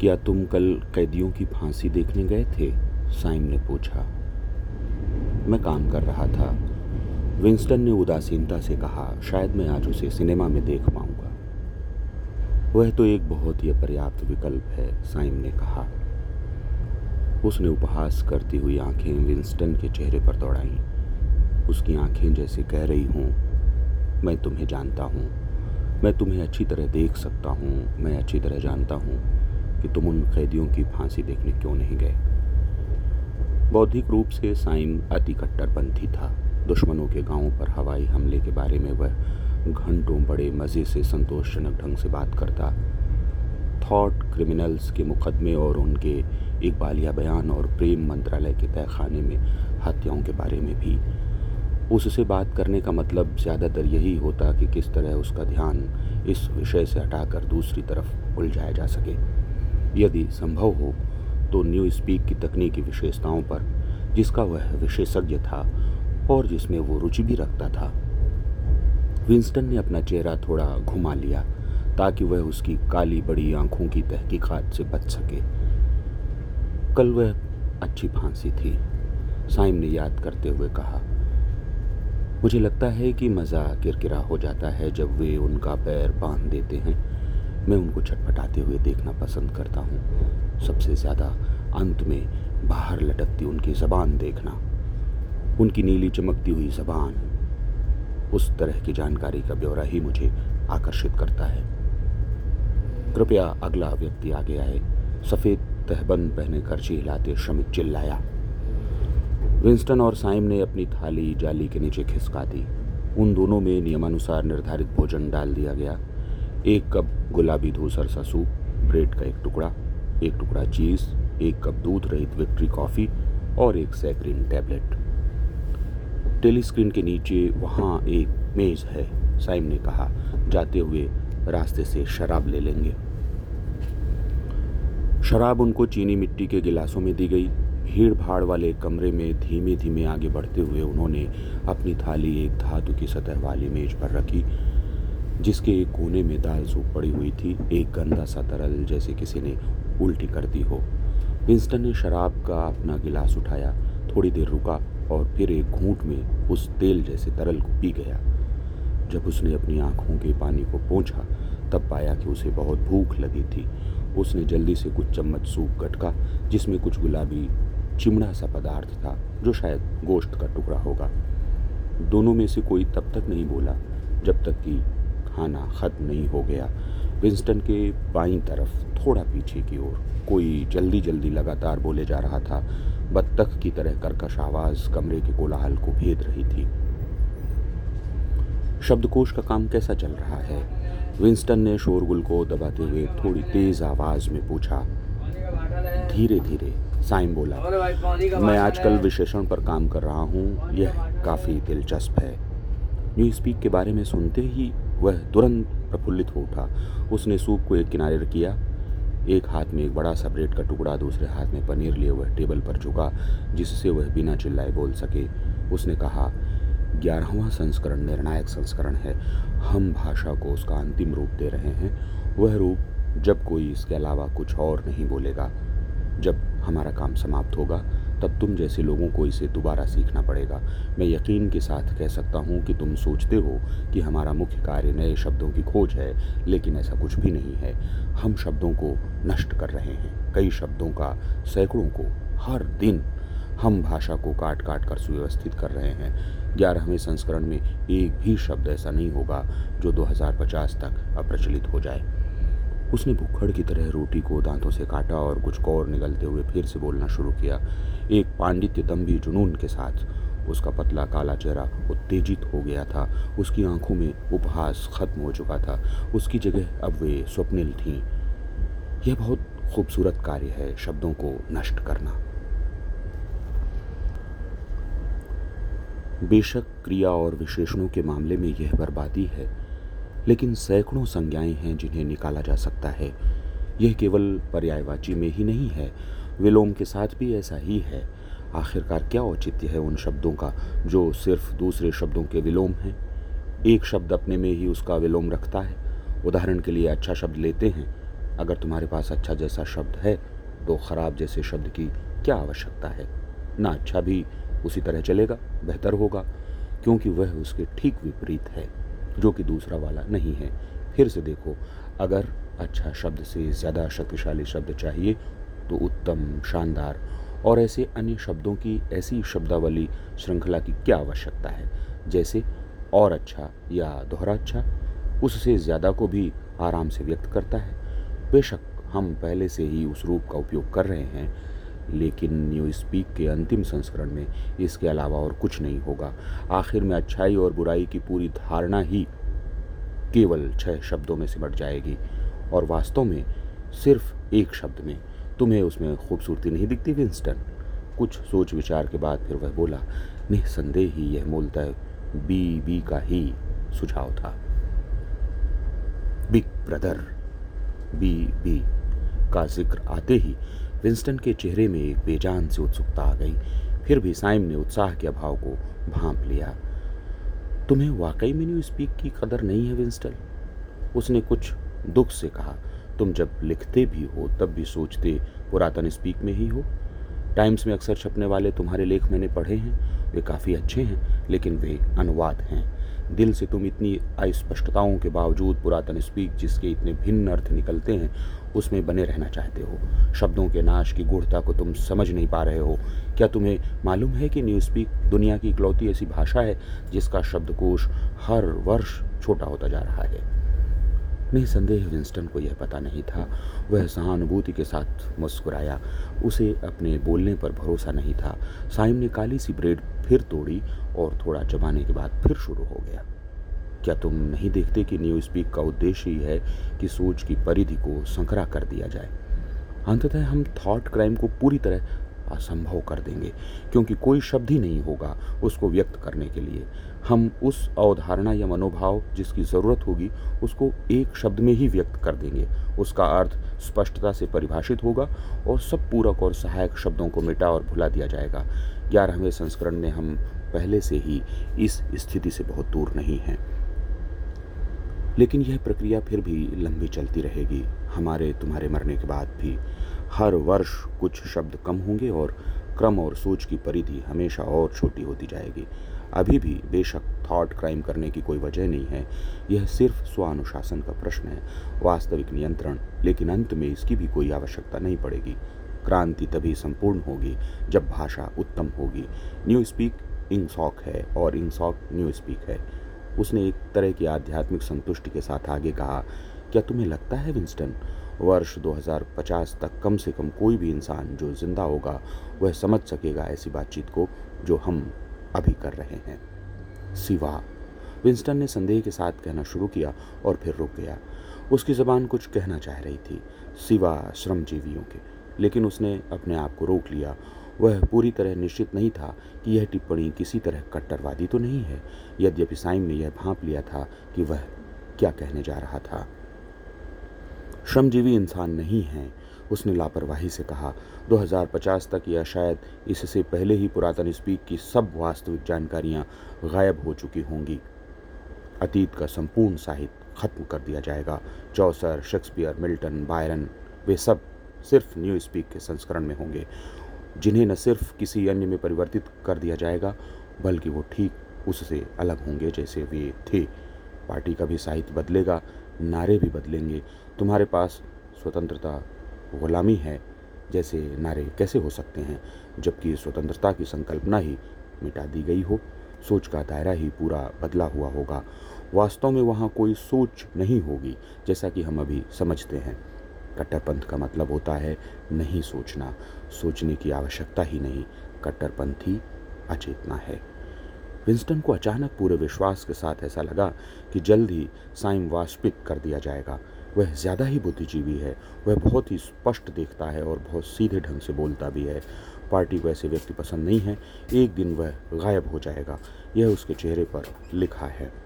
क्या तुम कल कैदियों की फांसी देखने गए थे? साइम ने पूछा। मैं काम कर रहा था। विंस्टन ने उदासीनता से कहा, शायद मैं आज उसे सिनेमा में देख पाऊँगा। वह तो एक बहुत ही अपर्याप्त विकल्प है, साइम ने कहा। उसने उपहास करती हुई आँखें विंस्टन के चेहरे पर दौड़ाईं। उसकी आँखें जैसे कह रही हों, मैं तुम्हें जानता हूँ। मैं तुम्हें अच्छी तरह देख सकता हूँ। मैं अच्छी तरह जानता हूँ। कि तुम उन कैदियों की फांसी देखने क्यों नहीं गए? बौद्धिक रूप से साइम अति कट्टरपंथी था। दुश्मनों के गाँवों पर हवाई हमले के बारे में वह घंटों बड़े मज़े से संतोषजनक ढंग से बात करता। थॉट क्रिमिनल्स के मुकदमे और उनके इकबालिया बयान और प्रेम मंत्रालय के तहखाने में हत्याओं के बारे में भी। उससे बात करने का मतलब ज़्यादातर यही होता कि किस तरह उसका ध्यान इस विषय से हटाकर दूसरी तरफ़ उलझाया जा सके। यदि संभव हो तो न्यू स्पीक की तकनीकी विशेषताओं पर, जिसका वह विशेषज्ञ था, और जिसमें वो रुचि भी रखता था। विंस्टन ने अपना चेहरा थोड़ा घुमा लिया, ताकि वह उसकी काली बड़ी आँखों की तहकीकात से बच सके। कल वह अच्छी फांसी थी, साइम ने याद करते हुए कहा। मुझे लगता है कि मज़ा किरकिरा हो जाता है जब वे उनका पैर बाँध देते हैं। मैं उनको छटपटाते हुए देखना पसंद करता हूँ। सबसे ज़्यादा अंत में बाहर लटकती उनकी ज़बान देखना। उनकी नीली चमकती हुई ज़बान। उस तरह की जानकारी का ब्यौरा ही मुझे आकर्षित करता है। कृपया अगला व्यक्ति आगे आए। सफ़ेद तहबंद पहने कर्ची हिलाते श्रमिक चिल्लाया। विंस्टन और साइम ने अपनी थाली जाली के नीचे खिसका दी। उन दोनों में नियमानुसार निर्धारित भोजन डाल दिया गया। एक कप गुलाबी धूसर सा सूप, ब्रेड का एक टुकड़ा एक टुकड़ा चीज़, एक कप दूध रहित विक्ट्री कॉफ़ी और एक सैक्रीन टैबलेट। टेलीस्क्रीन के नीचे वहाँ एक मेज़ है, साइम ने कहा। जाते हुए रास्ते से शराब ले लेंगे। शराब उनको चीनी मिट्टी के गिलासों में दी गई। भीड़ भाड़ वाले कमरे में धीमे धीमे आगे बढ़ते हुए उन्होंने अपनी थाली एक धातु की सतह वाली मेज पर रखी। जिसके एक कोने में दाल सूप पड़ी हुई थी, एक गंदा सा तरल जैसे किसी ने उल्टी कर दी हो। विंस्टन ने शराब का अपना गिलास उठाया, थोड़ी देर रुका और फिर एक घूंट में उस तेल जैसे तरल को पी गया। जब उसने अपनी आँखों के पानी को पोंछा, तब पाया कि उसे बहुत भूख लगी थी। उसने जल्दी से कुछ चम्मच सूप गटका, जिसमें कुछ गुलाबी चिमड़ा सा पदार्थ था, जो शायद गोश्त का टुकड़ा होगा। दोनों में से कोई तब तक नहीं बोला, जब तक कि खाना ख़त्म नहीं हो गया। विंस्टन के बाईं तरफ़, थोड़ा पीछे की ओर, कोई जल्दी जल्दी लगातार बोले जा रहा था। बत्तख की तरह कर्कश आवाज़ कमरे के कोलाहल को भेद रही थी। शब्दकोश का काम कैसा चल रहा है? विंस्टन ने शोरगुल को दबाते हुए थोड़ी तेज आवाज़ में पूछा। धीरे धीरे साइम बोला, मैं आजकल विशेषण पर काम कर रहा हूँ। यह काफ़ी दिलचस्प है। न्यू स्पीक के बारे में सुनते ही वह तुरंत प्रफुल्लित हो उठा। उसने सूप को एक किनारे किया। एक हाथ में एक बड़ा सा ब्रेड का टुकड़ा, दूसरे हाथ में पनीर लिए वह टेबल पर झुका, जिससे वह बिना चिल्लाए बोल सके। उसने कहा, ग्यारहवा संस्करण निर्णायक संस्करण है। हम भाषा को उसका अंतिम रूप दे रहे हैं। वह रूप जब कोई इसके अलावा कुछ और नहीं बोलेगा, जब हमारा काम समाप्त होगा। तब तुम जैसे लोगों को इसे दोबारा सीखना पड़ेगा। मैं यकीन के साथ कह सकता हूँ कि तुम सोचते हो कि हमारा मुख्य कार्य नए शब्दों की खोज है, लेकिन ऐसा कुछ भी नहीं है। हम शब्दों को नष्ट कर रहे हैं, कई शब्दों का सैकड़ों को, हर दिन हम भाषा को काट काट कर सुव्यवस्थित कर रहे हैं। ग्यारहवें संस्करण में एक भी शब्द ऐसा नहीं होगा जो 2050 तक अप्रचलित हो जाए। उसने भुक्खड़ की तरह रोटी को दांतों से काटा और कुछ कौर निगलते हुए फिर से बोलना शुरू किया। एक पांडित्य दम्भी जुनून के साथ उसका पतला काला चेहरा उत्तेजित हो गया था। उसकी आँखों में उपहास खत्म हो चुका था। उसकी जगह अब वे स्वप्निल थीं। यह बहुत खूबसूरत कार्य है शब्दों को नष्ट करना। बेशक क्रिया और विशेषणों के मामले में यह बर्बादी है। लेकिन सैकड़ों संज्ञाएँ हैं जिन्हें निकाला जा सकता है। यह केवल पर्यायवाची में ही नहीं है, विलोम के साथ भी ऐसा ही है। आखिरकार क्या औचित्य है उन शब्दों का जो सिर्फ़ दूसरे शब्दों के विलोम हैं? एक शब्द अपने में ही उसका विलोम रखता है। उदाहरण के लिए अच्छा शब्द लेते हैं। अगर तुम्हारे पास अच्छा जैसा शब्द है तो खराब जैसे शब्द की क्या आवश्यकता है? ना अच्छा भी उसी तरह चलेगा, बेहतर होगा, क्योंकि वह उसके ठीक विपरीत है। जो कि दूसरा वाला नहीं है। फिर से देखो, अगर अच्छा शब्द से ज़्यादा शक्तिशाली शब्द चाहिए तो उत्तम, शानदार और ऐसे अन्य शब्दों की ऐसी शब्दावली श्रृंखला की क्या आवश्यकता है? जैसे, और अच्छा या दोहरा अच्छा उससे ज़्यादा को भी आराम से व्यक्त करता है। बेशक हम पहले से ही उस रूप का उपयोग कर रहे हैं लेकिन न्यू स्पीक के अंतिम संस्करण में इसके अलावा और कुछ नहीं होगा। आखिर में अच्छाई और बुराई की पूरी धारणा ही केवल छह शब्दों में सिमट जाएगी, और वास्तव में सिर्फ़ एक शब्द में। तुम्हें उसमें खूबसूरती नहीं दिखती, विंस्टन? कुछ सोच विचार के बाद फिर वह बोला, निसंदेह ही यह मूलतः बी बी का ही सुझाव था। बिग ब्रदर, बी बी का ज़िक्र आते ही विंस्टन के चेहरे में एक बेजान से उत्सुकता आ गई। फिर भी साइम ने उत्साह के अभाव को भांप लिया। तुम्हें वाकई में न्यू स्पीक की कदर नहीं है, विंस्टन? उसने कुछ दुख से कहा। तुम जब लिखते भी हो, तब भी सोचते पुरातन स्पीक में ही हो। टाइम्स में अक्सर छपने वाले तुम्हारे लेख मैंने पढ़े हैं। वे काफ़ी अच्छे हैं, लेकिन वे अनुवाद हैं। दिल से तुम इतनी अस्पष्टताओं के बावजूद पुरातन स्पीक जिसके इतने भिन्न अर्थ निकलते हैं, उसमें बने रहना चाहते हो। शब्दों के नाश की गुढ़ता को तुम समझ नहीं पा रहे हो। क्या तुम्हें मालूम है कि न्यू स्पीक दुनिया की इकलौती ऐसी भाषा है जिसका शब्दकोश हर वर्ष छोटा होता जा रहा है? निसंदेह विंस्टन को यह पता नहीं था। वह सहानुभूति के साथ मुस्कुराया। उसे अपने बोलने पर भरोसा नहीं था। साइम ने काली सी ब्रेड फिर तोड़ी और थोड़ा चबाने के बाद फिर शुरू हो गया। क्या तुम नहीं देखते कि न्यू स्पीक का उद्देश्य ही है कि सोच की परिधि को संकरा कर दिया जाए? अंततः हम थॉट क्राइम को पूरी तरह असंभव कर देंगे, क्योंकि कोई शब्द ही नहीं होगा उसको व्यक्त करने के लिए। हम उस अवधारणा या मनोभाव जिसकी ज़रूरत होगी उसको एक शब्द में ही व्यक्त कर देंगे। उसका अर्थ स्पष्टता से परिभाषित होगा और सब पूरक और सहायक शब्दों को मिटा और भुला दिया जाएगा। ग्यारहवें संस्करण में हम पहले से ही इस स्थिति से बहुत दूर नहीं हैं। लेकिन यह प्रक्रिया फिर भी लंबी चलती रहेगी। हमारे तुम्हारे मरने के बाद भी हर वर्ष कुछ शब्द कम होंगे और क्रम और सोच की परिधि हमेशा और छोटी होती जाएगी। अभी भी बेशक थॉट क्राइम करने की कोई वजह नहीं है। यह सिर्फ़ स्वानुशासन का प्रश्न है, वास्तविक नियंत्रण, लेकिन अंत में इसकी भी कोई आवश्यकता नहीं पड़ेगी। क्रांति तभी संपूर्ण होगी जब भाषा उत्तम होगी। न्यू स्पीक इंगसॉक है और इंगसॉक न्यू स्पीक है। उसने एक तरह की आध्यात्मिक संतुष्टि के साथ आगे कहा, क्या तुम्हें लगता है विंस्टन, वर्ष 2050 तक कम से कम कोई भी इंसान जो ज़िंदा होगा, वह समझ सकेगा ऐसी बातचीत को जो हम अभी कर रहे हैं? सिवा। विंस्टन ने संदेह के साथ कहना शुरू किया और फिर रुक गया। उसकी जबान कुछ कहना चाह रही थी, सिवा, श्रमजीवियों के। लेकिन उसने अपने आप को रोक लिया वह पूरी तरह निश्चित नहीं था कि यह टिप्पणी किसी तरह कट्टरवादी तो नहीं है। यद्यपि साइम ने यह भांप लिया था कि वह क्या कहने जा रहा था। श्रमजीवी इंसान नहीं हैं, उसने लापरवाही से कहा। 2050 तक या शायद इससे पहले ही पुरातन स्पीक की सब वास्तविक जानकारियाँ गायब हो चुकी होंगी। अतीत का संपूर्ण साहित्य खत्म कर दिया जाएगा। चौसर, शेक्सपियर, मिल्टन, बायरन, वे सब सिर्फ़ न्यू स्पीक के संस्करण में होंगे। जिन्हें न सिर्फ़ किसी अन्य में परिवर्तित कर दिया जाएगा, बल्कि वो ठीक उससे अलग होंगे जैसे वे थे। पार्टी का भी साहित्य बदलेगा, नारे भी बदलेंगे। तुम्हारे पास स्वतंत्रता गुलामी है, जैसे नारे कैसे हो सकते हैं, जबकि स्वतंत्रता की संकल्पना ही मिटा दी गई हो। सोच का दायरा ही पूरा बदला हुआ होगा। वास्तव में वहाँ कोई सोच नहीं होगी, जैसा कि हम अभी समझते हैं। कट्टरपंथ का मतलब होता है नहीं सोचना। सोचने की आवश्यकता ही नहीं। कट्टरपंथी अचेतना है। विंस्टन को अचानक पूरे विश्वास के साथ ऐसा लगा कि जल्द ही साइम वाष्पित कर दिया जाएगा। वह ज़्यादा ही बुद्धिजीवी है। वह बहुत ही स्पष्ट देखता है और बहुत सीधे ढंग से बोलता भी है। पार्टी को ऐसे व्यक्ति पसंद नहीं है। एक दिन वह गायब हो जाएगा। यह उसके चेहरे पर लिखा है।